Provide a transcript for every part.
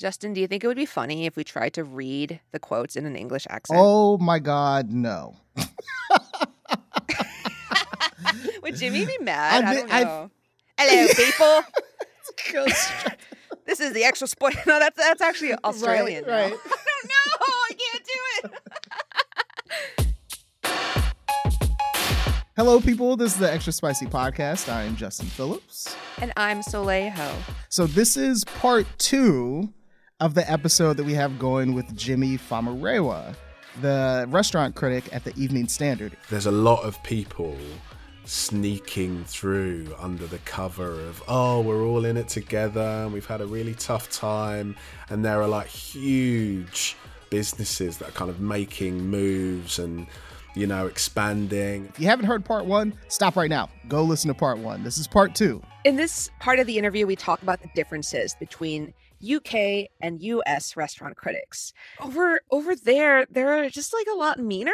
Justin, do you think it would be funny if we tried to read the quotes in an English accent? Oh my God, no. would Jimmy be mad? I, I don't I've- know. Hello, people. this is the extra spoil. No, that's that's actually Australian. now. right. no, I can't do it. Hello, people. This is the Extra Spicy Podcast. I am Justin Phillips. And I'm Soleil Ho. So, this is part two of the episode that we have going with Jimmy Famurewa, the restaurant critic at the Evening Standard. there's a lot of people sneaking through under the cover of oh we're all in it together and we've had a really tough time and there are like huge businesses that are kind of making moves and you know expanding If you haven't heard part one, stop right now. Go listen to part one. This is part two. In this part of the interview, we talk about the differences between UK and US restaurant critics. Over over there, they're just like a lot meaner.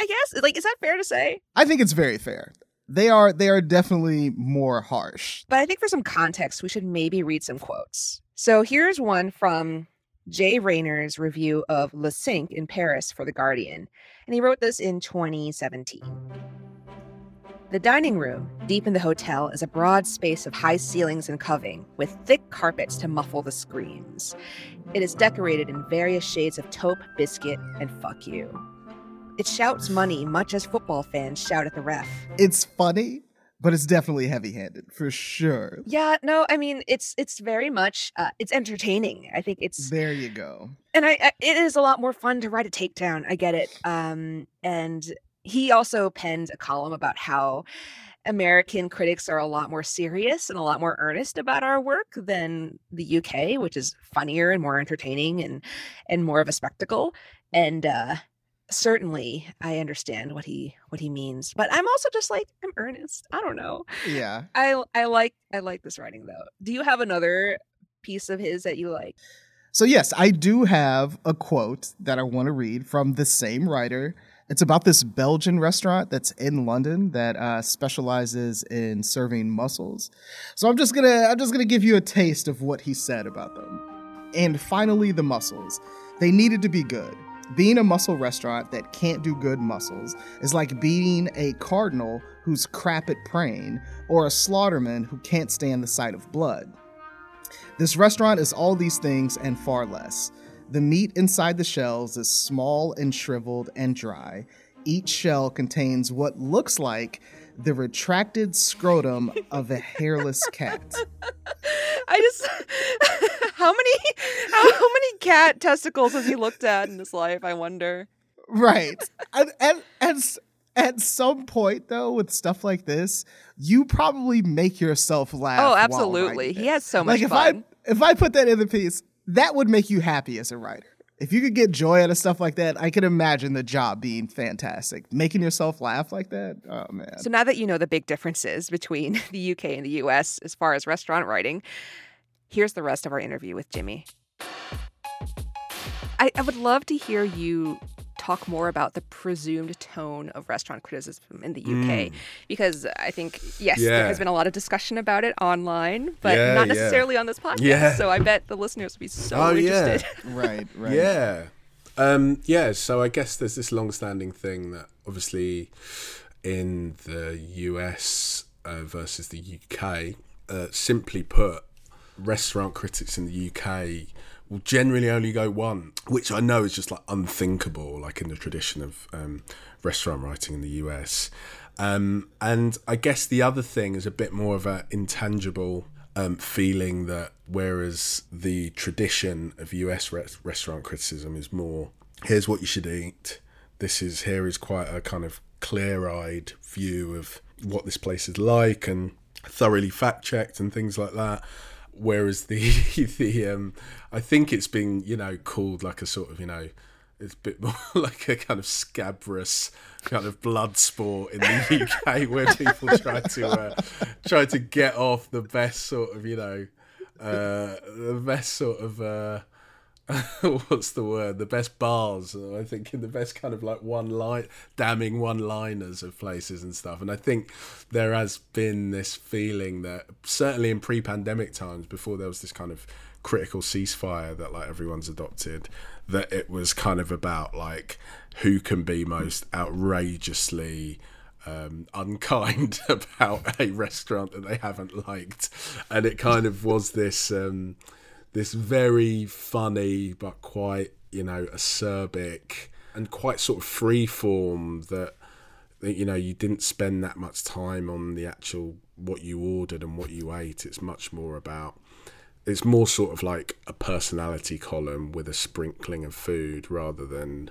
I guess. Like, is that fair to say? I think it's very fair. They are they are definitely more harsh. But I think for some context, we should maybe read some quotes. So here's one from Jay Rayner's review of Le Cinq in Paris for The Guardian. And he wrote this in 2017. The dining room, deep in the hotel, is a broad space of high ceilings and coving, with thick carpets to muffle the screams. It is decorated in various shades of taupe, biscuit, and fuck you. It shouts money much as football fans shout at the ref. It's funny, but it's definitely heavy-handed for sure. Yeah, no, I mean it's it's very much uh, it's entertaining. I think it's There you go. and I, I it is a lot more fun to write a takedown. I get it. Um, and he also penned a column about how American critics are a lot more serious and a lot more earnest about our work than the UK, which is funnier and more entertaining and and more of a spectacle. And uh, certainly, I understand what he what he means. But I'm also just like I'm earnest. I don't know. Yeah. I I like I like this writing though. Do you have another piece of his that you like? So, yes, I do have a quote that I want to read from the same writer. It's about this Belgian restaurant that's in London that uh, specializes in serving mussels. So I'm just gonna I'm just gonna give you a taste of what he said about them. And finally, the mussels. They needed to be good. Being a mussel restaurant that can't do good mussels is like being a cardinal who's crap at praying, or a slaughterman who can't stand the sight of blood. This restaurant is all these things and far less. The meat inside the shells is small and shriveled and dry. Each shell contains what looks like the retracted scrotum of a hairless cat. I just how many how, many cat testicles has he looked at in his life? I wonder. Right. and, and, and at some point, though, with stuff like this, you probably make yourself laugh. Oh, absolutely. He has so much like if fun. I if I put that in the piece, that would make you happy as a writer. If you could get joy out of stuff like that, I could imagine the job being fantastic. Making yourself laugh like that, oh man. So now that you know the big differences between the UK and the US as far as restaurant writing, here's the rest of our interview with Jimmy. I, I would love to hear you talk more about the presumed tone of restaurant criticism in the UK because I think yes, there has been a lot of discussion about it online, but Yeah, not yeah. necessarily on this podcast. Yeah. So I bet the listeners would be so Oh, yeah. interested. right, right. Yeah. Um, yeah, so I guess there's this long standing thing that obviously in the US uh, versus the UK, uh, simply put, restaurant critics in the UK will generally only go one, which I know is just like unthinkable, like in the tradition of um, restaurant writing in the US. Um, and I guess the other thing is a bit more of an intangible um, feeling that whereas the tradition of US re- restaurant criticism is more here's what you should eat. This is here is quite a kind of clear-eyed view of what this place is like and thoroughly fact checked and things like that. Whereas the the um, I think it's been you know called like a sort of you know it's a bit more like a kind of scabrous kind of blood sport in the UK where people try to uh, try to get off the best sort of you know uh, the best sort of uh, what's the word? The best bars I think in the best kind of like one line damning one liners of places and stuff. And I think there has been this feeling that certainly in pre-pandemic times before there was this kind of critical ceasefire that like everyone's adopted that it was kind of about like who can be most outrageously um, unkind about a restaurant that they haven't liked. And it kind of was this um, this very funny but quite you know acerbic and quite sort of free form that you know you didn't spend that much time on the actual what you ordered and what you ate. It's much more about it's more sort of like a personality column with a sprinkling of food rather than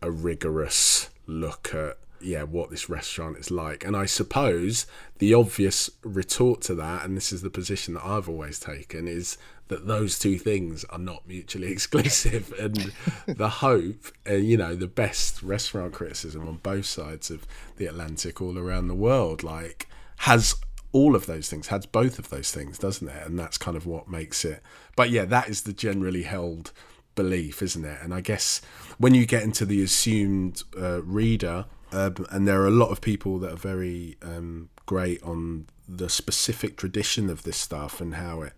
a rigorous look at yeah what this restaurant is like. And i suppose the obvious retort to that and this is the position that i've always taken is that those two things are not mutually exclusive. And the hope and you know the best restaurant criticism on both sides of the atlantic all around the world like has all of those things has both of those things doesn't it? And that's kind of what makes it but yeah that is the generally held belief isn't it? And i guess when you get into the assumed uh, reader uh, and there are a lot of people that are very um, great on the specific tradition of this stuff and how it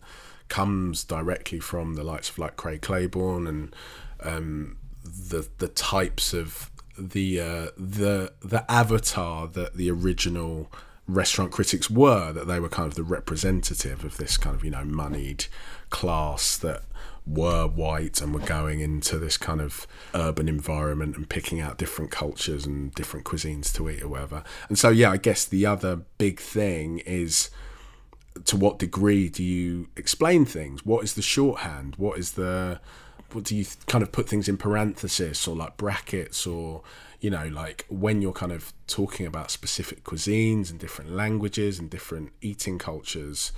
comes directly from the likes of like Craig Claiborne and um, the the types of the uh, the the avatar that the original restaurant critics were that they were kind of the representative of this kind of you know moneyed class that were white and were going into this kind of urban environment and picking out different cultures and different cuisines to eat or whatever. And so, yeah, I guess the other big thing is to what degree do you explain things? What is the shorthand? What is the what do you kind of put things in parenthesis or like brackets or you know like when you're kind of talking about specific cuisines and different languages and different eating cultures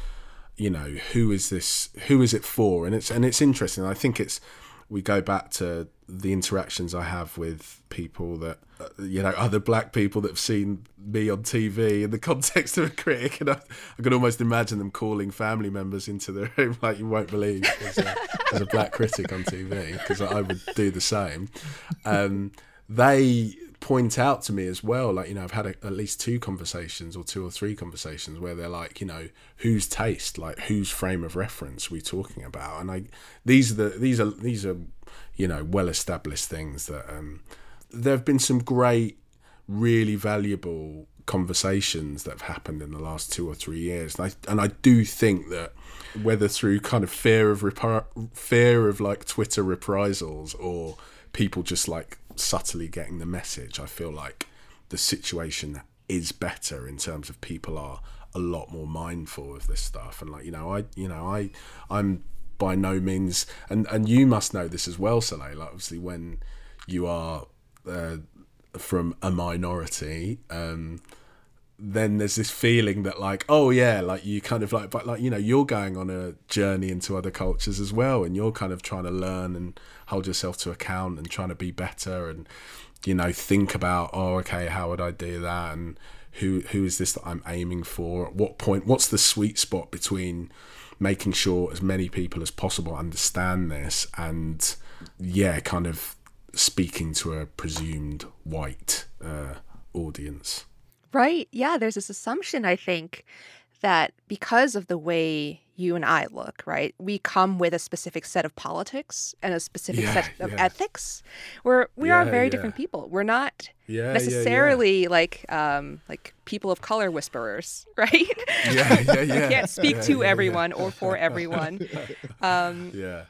you know who is this who is it for and it's and it's interesting i think it's we go back to the interactions i have with people that uh, you know other black people that have seen me on tv in the context of a critic and i, I can almost imagine them calling family members into the room like you won't believe as a, a black critic on tv because i would do the same. Um, they point out to me as well like you know i've had a, at least two conversations or two or three conversations where they're like you know whose taste like whose frame of reference we talking about? And i these are the these are these are you know well established things that um there have been some great really valuable conversations that have happened in the last two or three years. And i and i do think that whether through kind of fear of repri- fear of like twitter reprisals or people just like subtly getting the message, I feel like the situation is better in terms of people are a lot more mindful of this stuff. And like you know I you know I I'm by no means and and you must know this as well Soleil like obviously when you are uh, from a minority um then there's this feeling that like oh yeah like you kind of like but like you know you're going on a journey into other cultures as well and you're kind of trying to learn and hold yourself to account and trying to be better and you know think about oh okay how would I do that? And who who is this that I'm aiming for? At what point what's the sweet spot between making sure as many people as possible understand this and yeah kind of speaking to a presumed white uh, audience Right. Yeah. There's this assumption, I think, that because of the way you and I look, right, we come with a specific set of politics and a specific Yeah, set of yeah. ethics. Where we are Yeah, very yeah. different people. We're not necessarily like um like people of color whisperers, right? yeah yeah yeah I can't speak to everyone or for everyone. Um, yeah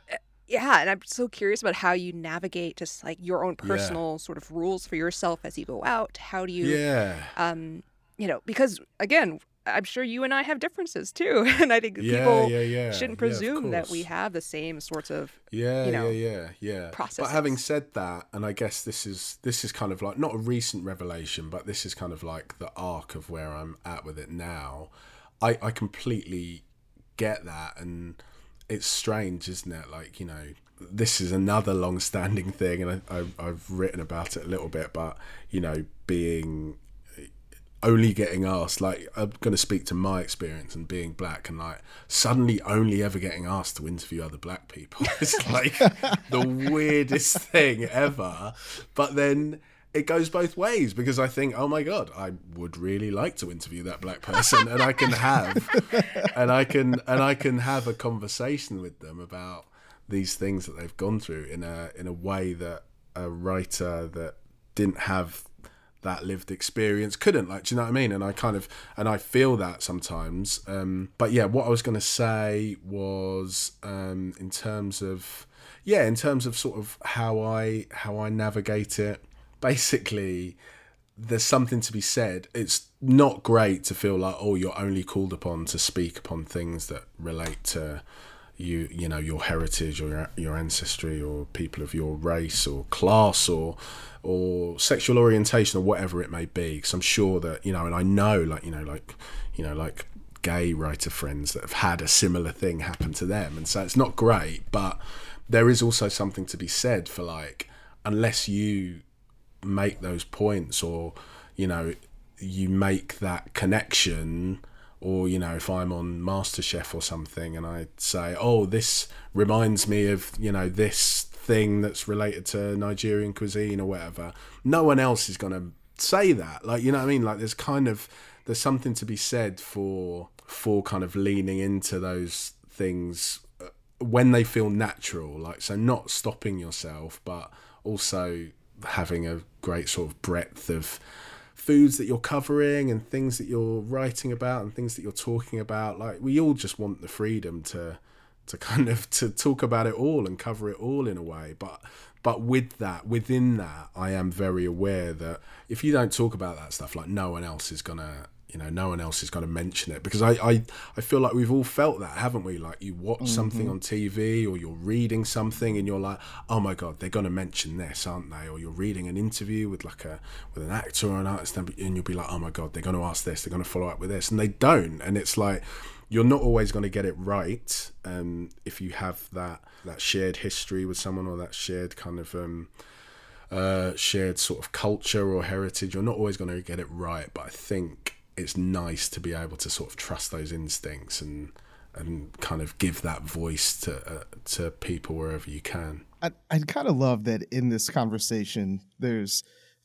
yeah, and I'm so curious about how you navigate just like your own Yeah. personal sort of rules for yourself as you go out. How do you yeah um you know because again i'm sure you and i have differences too and i think yeah people yeah yeah shouldn't yeah, presume that we have the same sorts of Yeah, you know, yeah, yeah, yeah. But having said that, and I guess this is this is kind of like not a recent revelation, but this is kind of like the arc of where I'm at with it now. I I completely get that and it's strange isn't it? Like you know this is another long-standing thing and I, I, i've written about it a little bit but you know being eh, only getting asked like i'm going to speak to my experience and being black and like suddenly only ever getting asked to interview other black people it's like the weirdest thing ever. But then it goes both ways because I think, oh my god, I would really like to interview that black person, and I can have, and I can, and I can have a conversation with them about these things that they've gone through in a in a way that a writer that didn't have that lived experience couldn't like do you know what i mean? And i kind of and i feel that sometimes um but yeah what i was going to say was um in terms of yeah in terms of sort of how i how i navigate it basically there's something to be said. It's not great to feel like oh you're only called upon to speak upon things that relate to you you know your heritage or your, your ancestry or people of your race or class or or sexual orientation or whatever it may be because I'm sure that you know and I know like you know like you know like gay writer friends that have had a similar thing happen to them and so it's not great but there is also something to be said for like unless you make those points or you know you make that connection or you know if i'm on masterchef or something and i say oh this reminds me of you know this thing that's related to nigerian cuisine or whatever no one else is going to say that. Like you know what i mean? Like there's kind of there's something to be said for for kind of leaning into those things uh, when they feel natural like so not stopping yourself but also having a great sort of breadth of foods that you're covering and things that you're writing about and things that you're talking about. Like we all just want the freedom to to kind of to talk about it all and cover it all in a way. But but with that within that i am very aware that if you don't talk about that stuff like no one else is gonna you know no one else is going to mention it because I, I i feel like we've all felt that haven't we like you watch mm-hmm. something on tv or you're reading something and you're like oh my god they're going to mention this aren't they or you're reading an interview with like a with an actor or an artist and you'll be like oh my god they're going to ask this they're going to follow up with this and they don't and it's like you're not always going to get it right um, if you have that that shared history with someone or that shared kind of um, uh, shared sort of culture or heritage. You're not always going to get it right, but I think it's nice to be able to sort of trust those instincts and and kind of give that voice to uh, to people wherever you can. I I kind of love that in this conversation there's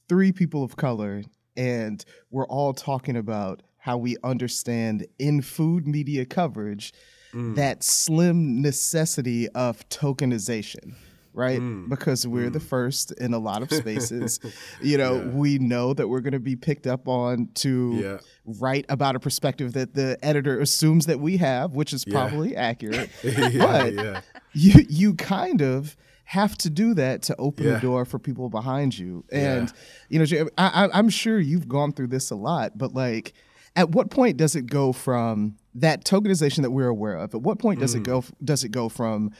three people of color and we're all talking about how we understand in food media coverage mm. that slim necessity of tokenization right? Mm. Because we're mm. the first in a lot of spaces. you know, yeah. we know that we're going to be picked up on to yeah. write about a perspective that the editor assumes that we have, which is probably yeah. accurate. but you you kind of have to do that to open the door for people behind you. And you know, I, I'm sure you've gone through this a lot, but like. At what point does it go from that tokenization that we're aware of? At what point does mm. it go? Does it go from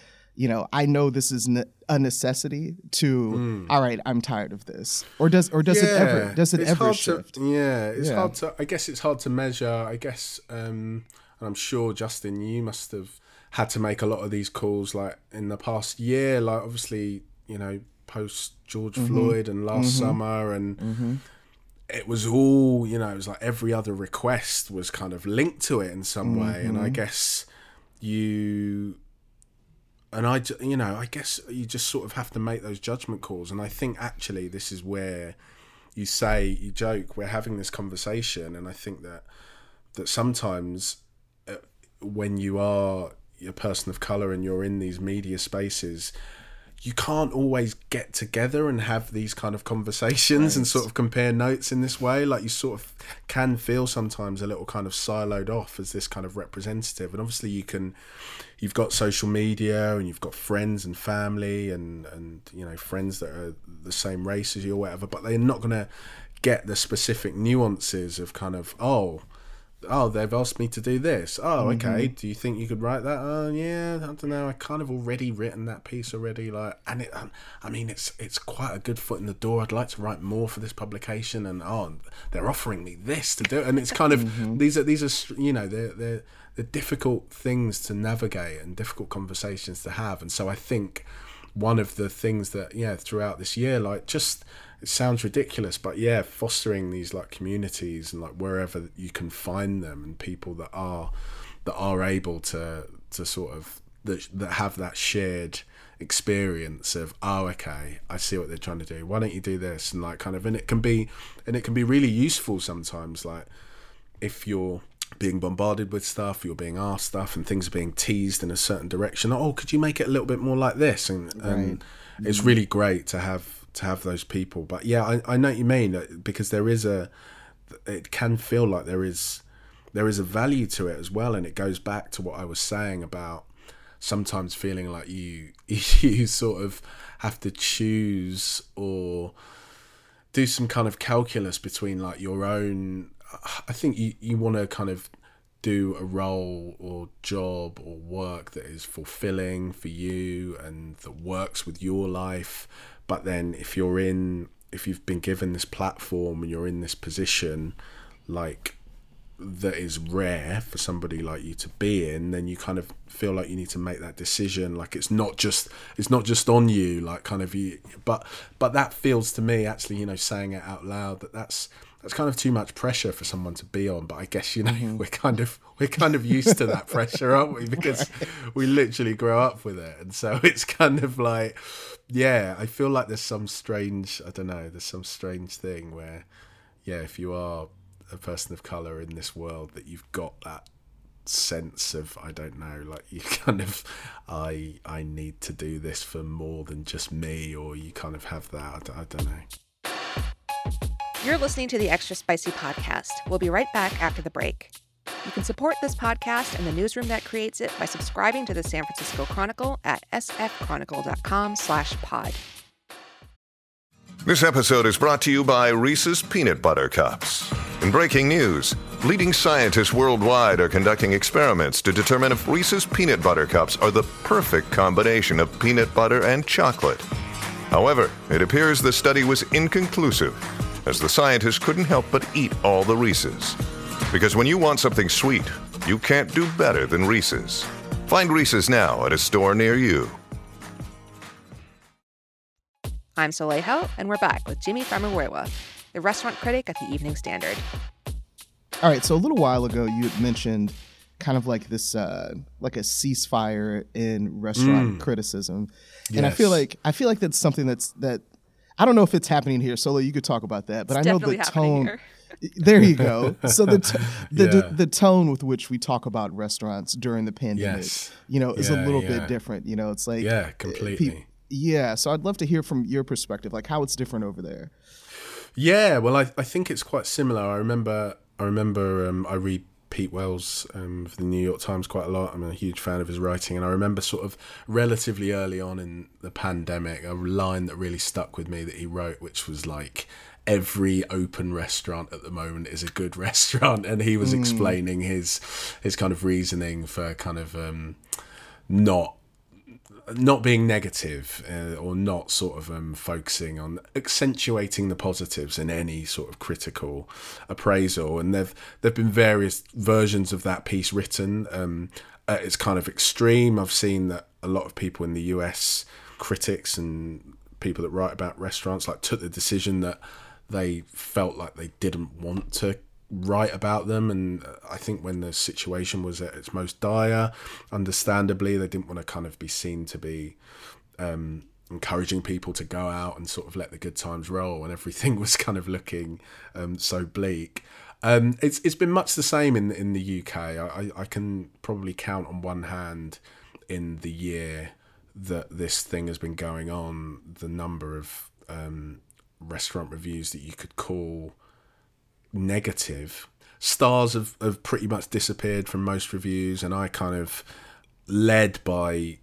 you know, I know this is ne- a necessity to mm. all right, I'm tired of this. Or does or does yeah, it ever does it ever shift? To, yeah, it's yeah. hard to I guess it's hard to measure. I guess um and I'm sure Justin you must have had to make a lot of these calls like in the past year like obviously, you know, post George mm-hmm. Floyd and last mm-hmm. summer and mm-hmm. it was all, you know, it was like every other request was kind of linked to it in some way and I mm-hmm. guess you and I, you know, I guess you just sort of have to make those judgment calls. And I think actually this is where you say, you joke, we're having this conversation, and I think that that sometimes uh, when you are a person of color and you're in these media spaces, you can't always get together and have these kind of conversations right. and sort of compare notes in this way. Like you sort of can feel sometimes a little kind of siloed off as this kind of representative. And obviously you can, you've got social media and you've got friends and family and, and, you know, friends that are the same race as you or whatever, but they're not going to get the specific nuances of kind of, oh, oh, they've asked me to do this. Oh, okay. Mm-hmm. Do you think you could write that? Oh, yeah. I don't know. I kind of already written that piece already. Like, and it, um, I mean, it's it's quite a good foot in the door. I'd like to write more for this publication, and oh, they're offering me this to do, and it's kind of mm-hmm. these are these are you know they're they're they're difficult things to navigate and difficult conversations to have, and so I think one of the things that yeah throughout this year like just it sounds ridiculous but yeah fostering these like communities and like wherever you can find them and people that are that are able to to sort of that, that have that shared experience of oh okay i see what they're trying to do why don't you do this and like kind of and it can be and it can be really useful sometimes like if you're being bombarded with stuff, you're being asked stuff, and things are being teased in a certain direction. Oh, could you make it a little bit more like this? And, and it's really great to have to have those people. But yeah, I, I know what you mean because there is a, it can feel like there is there is a value to it as well, and it goes back to what I was saying about sometimes feeling like you you sort of have to choose or do some kind of calculus between like your own I think you, you want to kind of do a role or job or work that is fulfilling for you and that works with your life. But then if you're in, if you've been given this platform and you're in this position, like that is rare for somebody like you to be in then you kind of feel like you need to make that decision like it's not just it's not just on you like kind of you but but that feels to me actually you know saying it out loud that that's that's kind of too much pressure for someone to be on. But I guess you know mm-hmm. we're kind of we're kind of used to that pressure, aren't we? Because we literally grow up with it, and so it's kind of like, yeah, I feel like there's some strange, I don't know, there's some strange thing where, yeah, if you are a person of color in this world, that you've got that sense of I don't know, like you kind of, I I need to do this for more than just me, or you kind of have that. I, don't know. You're listening to the Extra Spicy Podcast. We'll be right back after the break. You can support this podcast and the newsroom that creates it by subscribing to the San Francisco Chronicle at sfchronicle.com slash pod. This episode is brought to you by Reese's Peanut Butter Cups. In breaking news, leading scientists worldwide are conducting experiments to determine if Reese's Peanut Butter Cups are the perfect combination of peanut butter and chocolate. However, it appears the study was inconclusive as the scientists couldn't help but eat all the Reese's. Because when you want something sweet, you can't do better than Reese's. Find Reese's now at a store near you. I'm Soleil Ho, and we're back with Jimmy Famurewa, the restaurant critic at the Evening Standard. All right, so a little while ago, you had mentioned kind of like this, uh, like a ceasefire in restaurant mm. criticism, yes. and I feel like I feel like that's something that's that I don't know if it's happening here, Solo. You could talk about that, but it's I know the tone. there you go. So the t- the, yeah. the, the tone with which we talk about restaurants during the pandemic, yes. you know, is yeah, a little yeah. bit different. You know, it's like yeah, eh, completely. Pe- yeah, so I'd love to hear from your perspective, like how it's different over there. Yeah, well, I I think it's quite similar. I remember I remember um, I read Pete Wells um, of the New York Times quite a lot. I'm a huge fan of his writing, and I remember sort of relatively early on in the pandemic a line that really stuck with me that he wrote, which was like, "Every open restaurant at the moment is a good restaurant," and he was mm. explaining his his kind of reasoning for kind of um, not not being negative uh, or not sort of um, focusing on accentuating the positives in any sort of critical appraisal. And there've there've been various versions of that piece written. Um, at its kind of extreme, I've seen that a lot of people in the US, critics and people that write about restaurants, like took the decision that they felt like they didn't want to write about them. And I think when the situation was at its most dire, understandably, they didn't want to kind of be seen to be um, encouraging people to go out and sort of let the good times roll when everything was kind of looking um, so bleak. Um, it's it's been much the same in in the UK. I, I can probably count on one hand in the year that this thing has been going on the number of um, restaurant reviews that you could call negative. Stars have, have pretty much disappeared from most reviews, and I kind of led by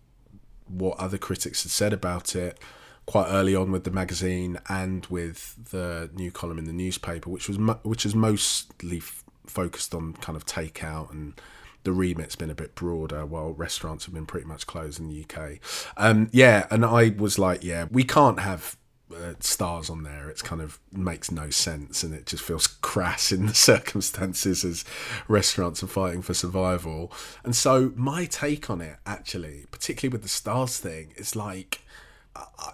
what other critics had said about it quite early on with the magazine and with the new column in the newspaper, which was which is mostly f- focused on kind of takeout and the remit's been a bit broader while restaurants have been pretty much closed in the UK. Um, yeah, and I was like, yeah, we can't have uh, stars on there. It's kind of makes no sense and it just feels crass in the circumstances as restaurants are fighting for survival. And so my take on it, actually, particularly with the stars thing, is like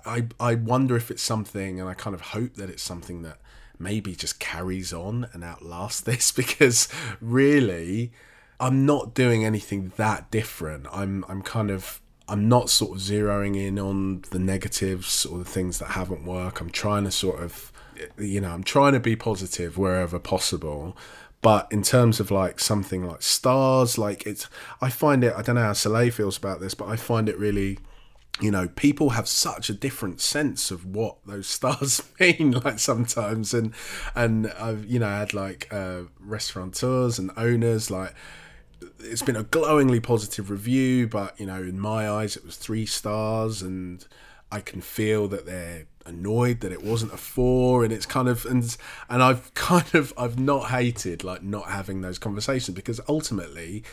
I I wonder if it's something, and I kind of hope that it's something that maybe just carries on and outlasts this because really I'm not doing anything that different. I'm I'm kind of I'm not sort of zeroing in on the negatives or the things that haven't worked. I'm trying to sort of you know, I'm trying to be positive wherever possible. But in terms of like something like stars, like it's I find it I don't know how Soleil feels about this, but I find it really you know, people have such a different sense of what those stars mean. Like sometimes, and and I've you know had like uh, restaurateurs and owners like it's been a glowingly positive review, but you know, in my eyes, it was three stars, and I can feel that they're annoyed that it wasn't a four, and it's kind of and and I've kind of I've not hated like not having those conversations because ultimately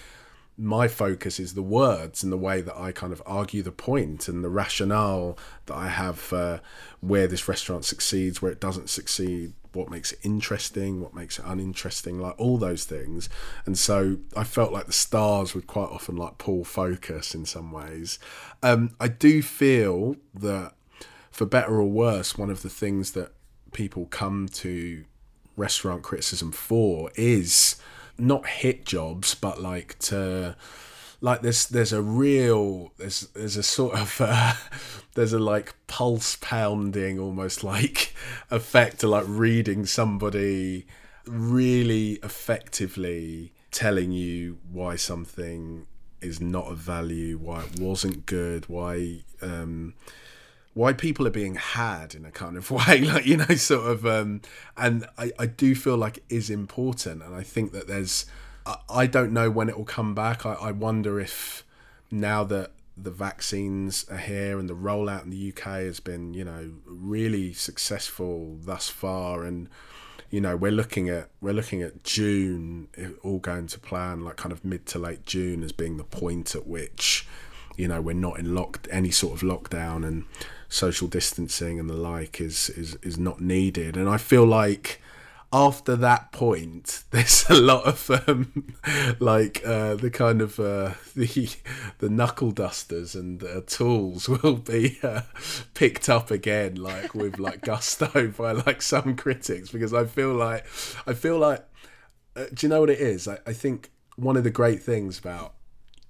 my focus is the words and the way that I kind of argue the point and the rationale that I have for where this restaurant succeeds, where it doesn't succeed, what makes it interesting, what makes it uninteresting, like all those things. And so I felt like the stars would quite often like pull focus in some ways. Um, I do feel that, for better or worse, one of the things that people come to restaurant criticism for is not hit jobs, but like to like there's there's a real there's there's a sort of uh, there's a like pulse pounding almost like effect to like reading somebody really effectively telling you why something is not of value, why it wasn't good, why um, why people are being had in a kind of way, like you know, sort of. Um, and I, I do feel like it is important, and I think that there's. I, don't know when it will come back. I, I wonder if now that the vaccines are here and the rollout in the UK has been, you know, really successful thus far, and you know we're looking at we're looking at June all going to plan, like kind of mid to late June as being the point at which you know we're not in locked any sort of lockdown and social distancing and the like is is is not needed and i feel like after that point there's a lot of um, like uh, the kind of uh, the the knuckle dusters and uh, tools will be uh, picked up again like with like gusto by like some critics because i feel like i feel like uh, do you know what it is? I, I think one of the great things about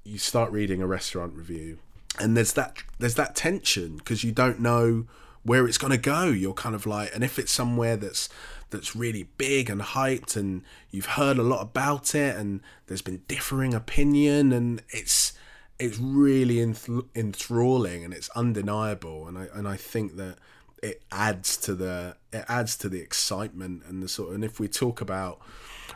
you start reading a restaurant review and there's that there's that tension because you don't know where it's going to go. You're kind of like and if it's somewhere that's that's really big and hyped and you've heard a lot about it and there's been differing opinion and it's it's really enth- enthralling and it's undeniable. And I and I think that it adds to the it adds to the excitement and the sort of, and if we talk about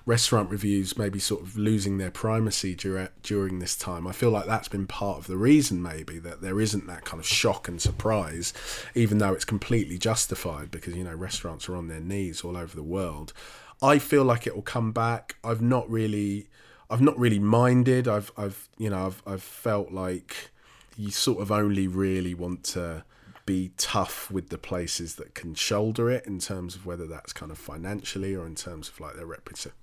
restaurant reviews maybe sort of losing their primacy during during this time. I feel like that's been part of the reason maybe that there isn't that kind of shock and surprise, even though it's completely justified because you know restaurants are on their knees all over the world. I feel like it will come back. I've not really, I've not really minded. I've, I've, you know, I've, I've felt like you sort of only really want to be tough with the places that can shoulder it in terms of whether that's kind of financially or in terms of like their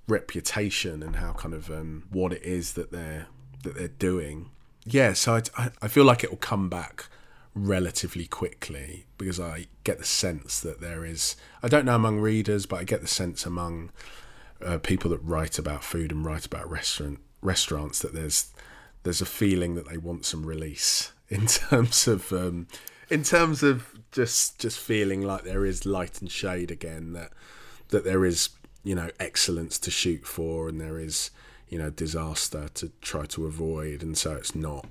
reputation and how kind of um, what it is that they're that they're doing. Yeah, so I, I feel like it will come back relatively quickly because I get the sense that there is I don't know among readers, but I get the sense among uh, people that write about food and write about restaurant restaurants that there's there's a feeling that they want some release in terms of um, in terms of just just feeling like there is light and shade again that that there is you know excellence to shoot for and there is you know disaster to try to avoid. And so it's not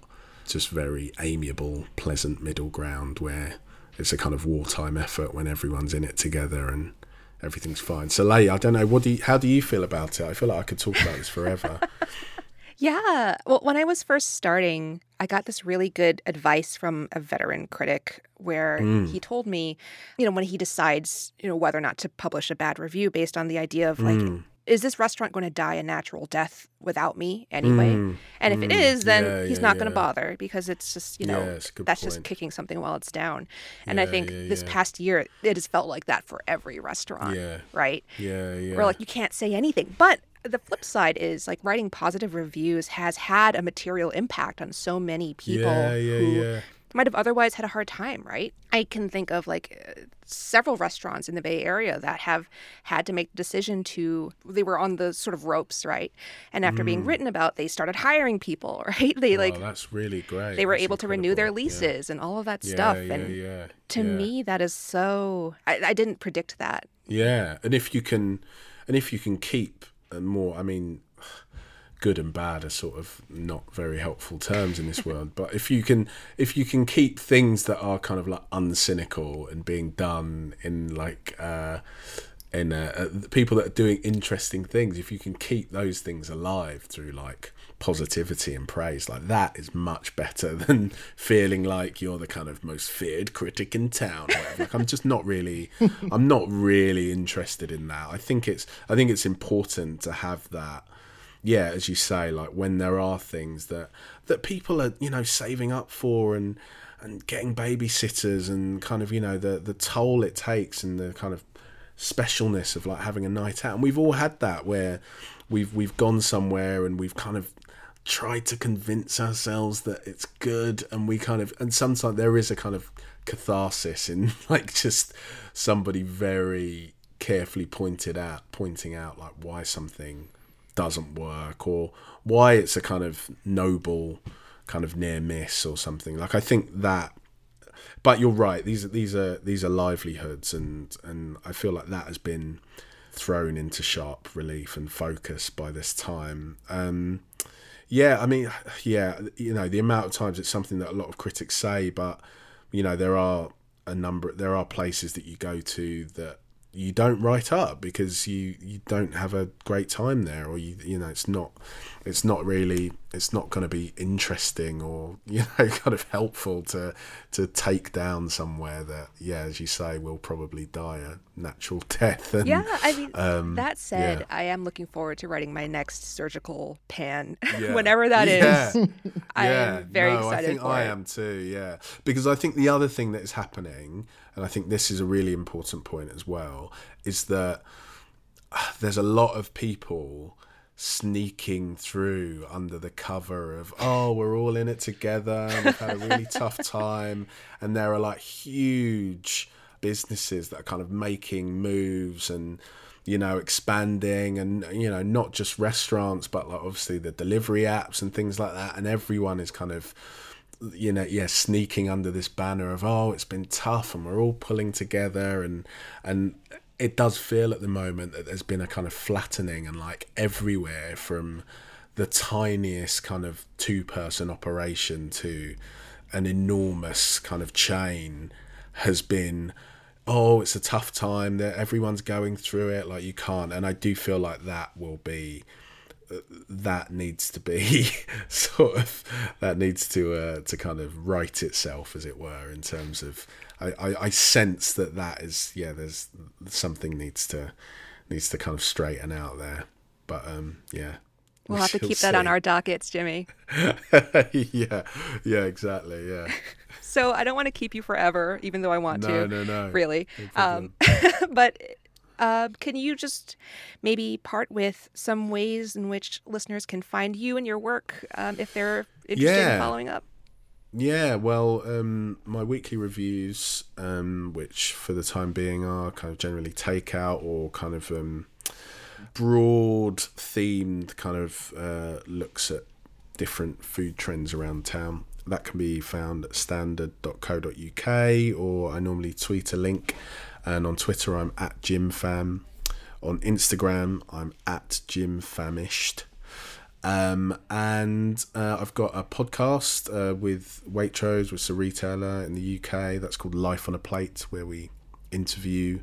just very amiable pleasant middle ground where it's a kind of wartime effort when everyone's in it together and everything's fine. Soleil, I don't know what do you, how do you feel about it? I feel like I could talk about this forever Yeah. Well, when I was first starting, I got this really good advice from a veteran critic where mm. he told me, you know, when he decides, you know, whether or not to publish a bad review based on the idea of like, mm. is this restaurant going to die a natural death without me anyway? and if it is, then Mm. Yeah, he's yeah, not going to bother because it's just, you know, Yeah, good that's just kicking something while it's down. And I think yeah, this yeah. past year, it has felt like that for every restaurant, Yeah. right? Yeah, yeah. Where like you can't say anything. But the flip side is like writing positive reviews has had a material impact on so many people yeah, yeah, who yeah. might have otherwise had a hard time, right? I can think of like several restaurants in the Bay Area that have had to make the decision to, they were on the sort of ropes, right? And after being mm. written about, they started hiring people, right? They like, that's really great. they were That's able to renew their incredible. Leases and all of that stuff. And to me, that is so, I, I didn't predict that. Yeah, and if you can, and if you can keep uh, more, I mean, good and bad are sort of not very helpful terms in this world. But if you can, if you can keep things that are kind of like uncynical and being done in like. uh in uh, uh, people that are doing interesting things, if you can keep those things alive through like positivity and praise, like that is much better than feeling like you're the kind of most feared critic in town. Like I'm just not really, I'm not really interested in that. I think it's, I think it's important to have that. Yeah, as you say, like when there are things that that people are, you know, saving up for and and getting babysitters and kind of, you know, the the toll it takes and the kind of specialness of like having a night out and we've all had that where we've we've gone somewhere and we've kind of tried to convince ourselves that it's good and we kind of and sometimes there is a kind of catharsis in like just somebody very carefully pointed out pointing out like why something doesn't work or why it's a kind of noble kind of near miss or something like i think that but you're right. These are these are these are livelihoods, and and I feel like that has been thrown into sharp relief and focus by this time. Um, yeah, I mean, yeah, you know, the amount of times it's something that a lot of critics say, but you know, there are a number, there are places that you go to that you don't write up because you you don't have a great time there, or you you know, it's not it's not really it's not going to be interesting or you know kind of helpful to to take down somewhere that yeah as you say will probably die a natural death and Yeah, I mean, um, that said, yeah. I am looking forward to writing my next surgical pan, Yeah. whenever that is. yeah. I yeah. am very no, excited I think I it. am too. Yeah, because I think the other thing that is happening, and I think this is a really important point as well, is that ah, there's a lot of people sneaking through under the cover of oh we're all in it together and we've had a really tough time. And there are like huge businesses that are kind of making moves and you know expanding and you know not just restaurants but like obviously the delivery apps and things like that. And everyone is kind of you know yeah sneaking under this banner of oh it's been tough and we're all pulling together and and it does feel at the moment that there's been a kind of flattening and like everywhere from the tiniest kind of two person operation to an enormous kind of chain has been oh it's a tough time that everyone's going through it like you can't and i do feel like that will be that needs to be sort of that needs to uh, to kind of right itself as it were in terms of I, I, I sense that that is yeah there's something needs to needs to kind of straighten out there but um yeah We'll have to keep that on our dockets, Jimmy. yeah yeah exactly yeah So I don't want to keep you forever, even though I want No, to. no, no. Really. No um, but uh, can you just maybe part with some ways in which listeners can find you and your work um, if they're interested Yeah. in following up? Yeah, well, um, my weekly reviews, um, which for the time being are kind of generally takeout or kind of um, broad themed kind of uh, looks at different food trends around town. That can be found at standard.co.uk or I normally tweet a link. And on Twitter, I'm at JimFam. On Instagram, I'm at JimFamished. Um, and uh, I've got a podcast uh, with Waitrose, with a retailer in the UK. That's called Life on a Plate, where we interview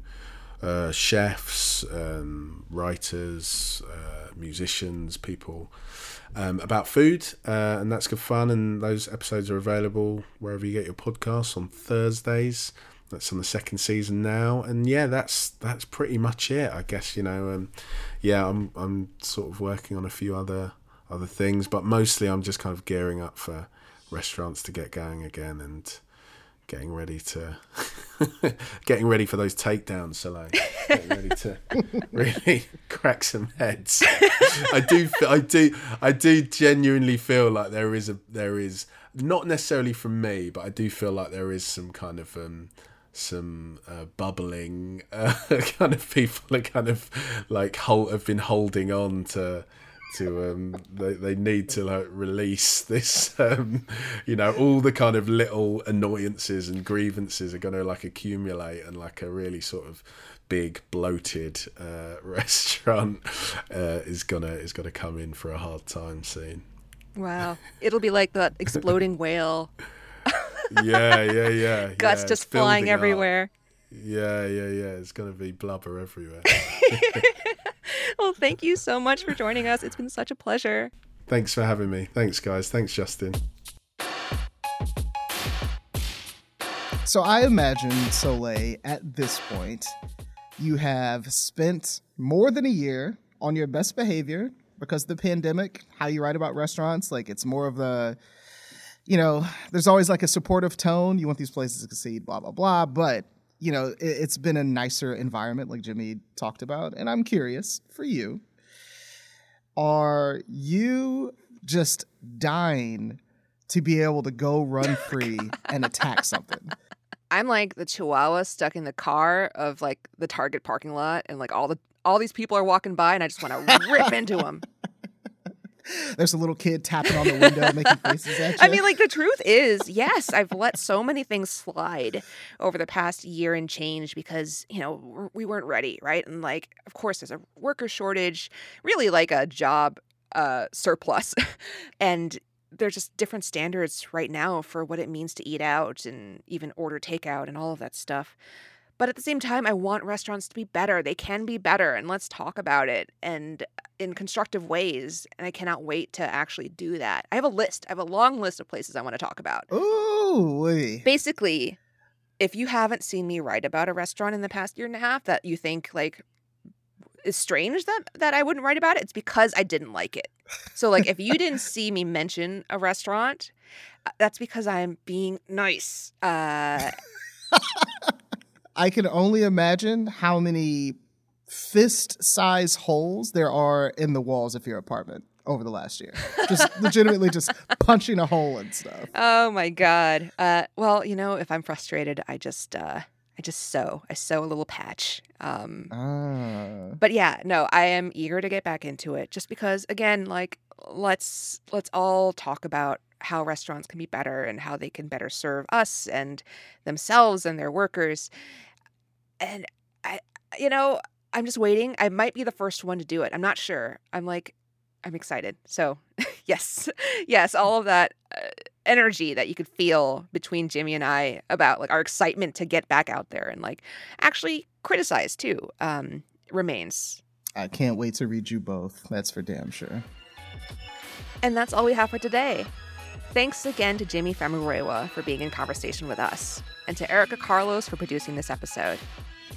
uh, chefs, um, writers, uh, musicians, people um, about food, uh, and that's good fun. And those episodes are available wherever you get your podcasts on Thursdays. That's on the second season now, and yeah, that's that's pretty much it. I guess you know, um, yeah, I'm I'm sort of working on a few other other things, but mostly I'm just kind of gearing up for restaurants to get going again and getting ready to getting ready for those takedowns, Soleil. Getting ready to really crack some heads. I do, I do, I do genuinely feel like there is a there is not necessarily from me, but I do feel like there is some kind of um, some uh, bubbling uh, kind of people are kind of like hold, have been holding on to to um they, they need to like release this um you know all the kind of little annoyances and grievances are going to like accumulate and like a really sort of big bloated uh restaurant uh is gonna is gonna come in for a hard time soon Wow. It'll be like that exploding whale. Yeah yeah yeah Guts yeah, just it's building flying up. everywhere. yeah yeah yeah it's gonna be blubber everywhere Well, thank you so much for joining us. It's been such a pleasure. thanks for having me thanks guys thanks justin So I imagine, Soleil, at this point, you have spent more than a year on your best behavior because of the pandemic, how you write about restaurants, like it's more of the, you know, there's always like a supportive tone. You want these places to succeed, blah, blah, blah. But, you know, it, it's been a nicer environment, like Jimmy talked about. And I'm curious for you, are you just dying to be able to go run free and attack something? I'm like the chihuahua stuck in the car of like the Target parking lot and like all the all these people are walking by and I just want to rip into them. There's a little kid tapping on the window, making faces at you. I mean, like the truth is, yes, I've let so many things slide over the past year and change because you know we weren't ready, right? And like, of course, there's a worker shortage, really like a job uh, surplus, and there's just different standards right now for what it means to eat out and even order takeout and all of that stuff. But at the same time, I want restaurants to be better. They can be better, and let's talk about it and in constructive ways. And I cannot wait to actually do that. I have a list. I have a long list of places I want to talk about. Ooh, wee. Basically, if you haven't seen me write about a restaurant in the past year and a half that you think like is strange that that I wouldn't write about it, it's because I didn't like it. So like if you didn't see me mention a restaurant, uh, that's because I'm being nice. Uh I can only imagine how many fist size holes there are in the walls of your apartment over the last year. Just legitimately just punching a hole and stuff. Oh my god. Uh, well, you know, if I'm frustrated, I just uh, I just sew. I sew a little patch. Um, Ah. but yeah, no, I am eager to get back into it. Just because, again, like let's let's all talk about how restaurants can be better and how they can better serve us and themselves and their workers. And I, you know, I'm just waiting. I might be the first one to do it. I'm not sure. I'm like, I'm excited. So, yes, yes, all of that uh, energy that you could feel between Jimmy and I about like our excitement to get back out there and like actually criticize too um, remains. I can't wait to read you both. That's for damn sure. And that's all we have for today. Thanks again to Jimmy Famurewa for being in conversation with us, and to Erica Carlos for producing this episode.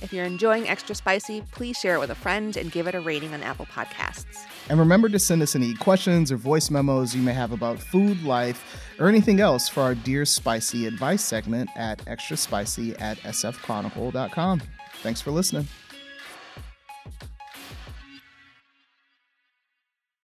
If you're enjoying Extra Spicy, please share it with a friend and give it a rating on Apple Podcasts. And remember to send us any questions or voice memos you may have about food, life, or anything else for our Dear Spicy advice segment at extraspicy at sfchronicle.com. Thanks for listening.